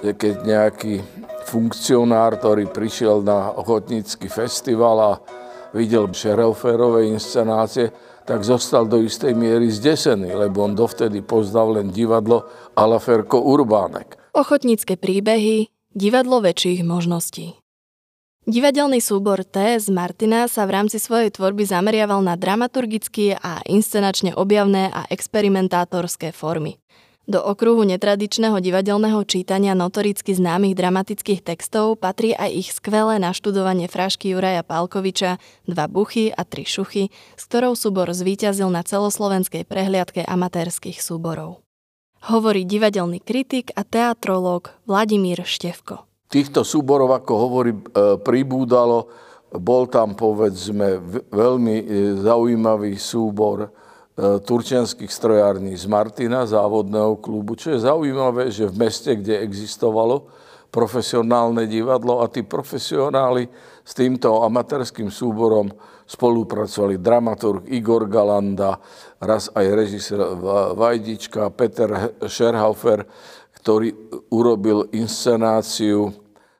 keď nejaký funkcionár, ktorý prišiel na ochotnícky festival a videl Šerelferové inscenácie, tak zostal do istej miery zdesený, lebo on dovtedy poznal len divadlo Alaferko Urbánek. Ochotnícke príbehy, divadlo väčších možností. Divadelný súbor T z Martina sa v rámci svojej tvorby zameriaval na dramaturgické a inscenačne objavné a experimentátorské formy. Do okruhu netradičného divadelného čítania notoricky známych dramatických textov patrí aj ich skvelé naštudovanie frašky Juraja Pálkoviča Dva buchy a tri šuchy, s ktorou súbor zvíťazil na celoslovenskej prehliadke amatérských súborov. Hovorí divadelný kritik a teatrológ Vladimír Števko týchto súborov, ako hovorí, e, pribúdalo. Bol tam, povedzme, veľmi e, zaujímavý súbor turčianských strojární z Martina, závodného klubu, čo je zaujímavé, že v meste, kde existovalo profesionálne divadlo a tí profesionáli s týmto amatérským súborom spolupracovali dramaturg Igor Galanda, raz aj režisér Vajdička, Peter Scherhaufer, ktorý urobil inscenáciu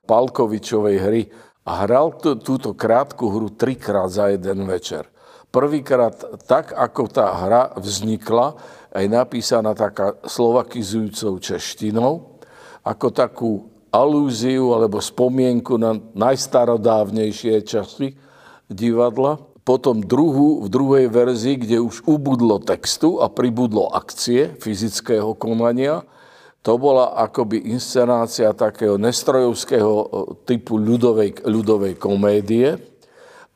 Palkovičovej hry a hral túto krátku hru trikrát za jeden večer. Prvýkrát tak, ako tá hra vznikla, aj napísaná taká slovakizujúcou češtinou, ako takú alúziu alebo spomienku na najstarodávnejšie časy divadla. Potom druhú, v druhej verzii, kde už ubudlo textu a pribudlo akcie fyzického konania, to bola akoby inscenácia takého nestrojovského typu ľudovej, ľudovej komédie.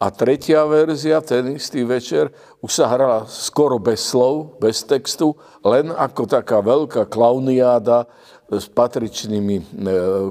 A tretia verzia, ten istý večer, už sa hrala skoro bez slov, bez textu, len ako taká veľká klauniáda s patričnými e,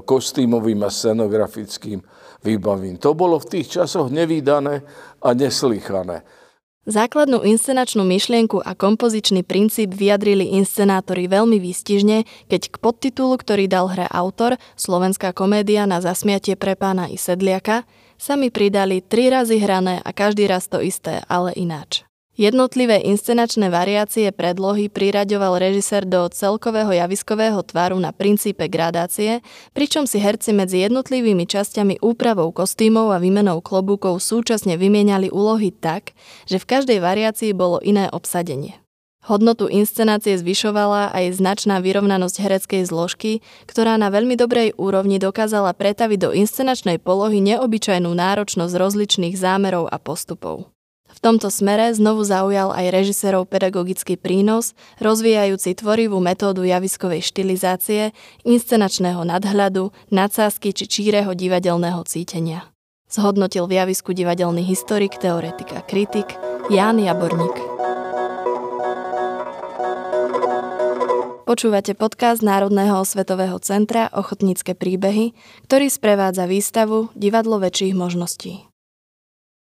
kostýmovým a scenografickým výbavím. To bolo v tých časoch nevýdané a neslychané. Základnú inscenačnú myšlienku a kompozičný princíp vyjadrili inscenátori veľmi výstižne, keď k podtitulu, ktorý dal hre autor, Slovenská komédia na zasmiatie pre pána i sedliaka, sami pridali tri razy hrané a každý raz to isté, ale ináč. Jednotlivé inscenačné variácie predlohy priraďoval režisér do celkového javiskového tvaru na princípe gradácie, pričom si herci medzi jednotlivými časťami úpravou kostýmov a výmenou klobúkov súčasne vymieniali úlohy tak, že v každej variácii bolo iné obsadenie. Hodnotu inscenácie zvyšovala aj značná vyrovnanosť hereckej zložky, ktorá na veľmi dobrej úrovni dokázala pretaviť do inscenačnej polohy neobyčajnú náročnosť rozličných zámerov a postupov. V tomto smere znovu zaujal aj režisérov pedagogický prínos, rozvíjajúci tvorivú metódu javiskovej štilizácie, inscenačného nadhľadu, nadsázky či číreho divadelného cítenia. Zhodnotil v javisku divadelný historik, teoretik a kritik Ján Jaborník. Počúvate podcast Národného osvetového centra Ochotnícke príbehy, ktorý sprevádza výstavu Divadlo väčších možností.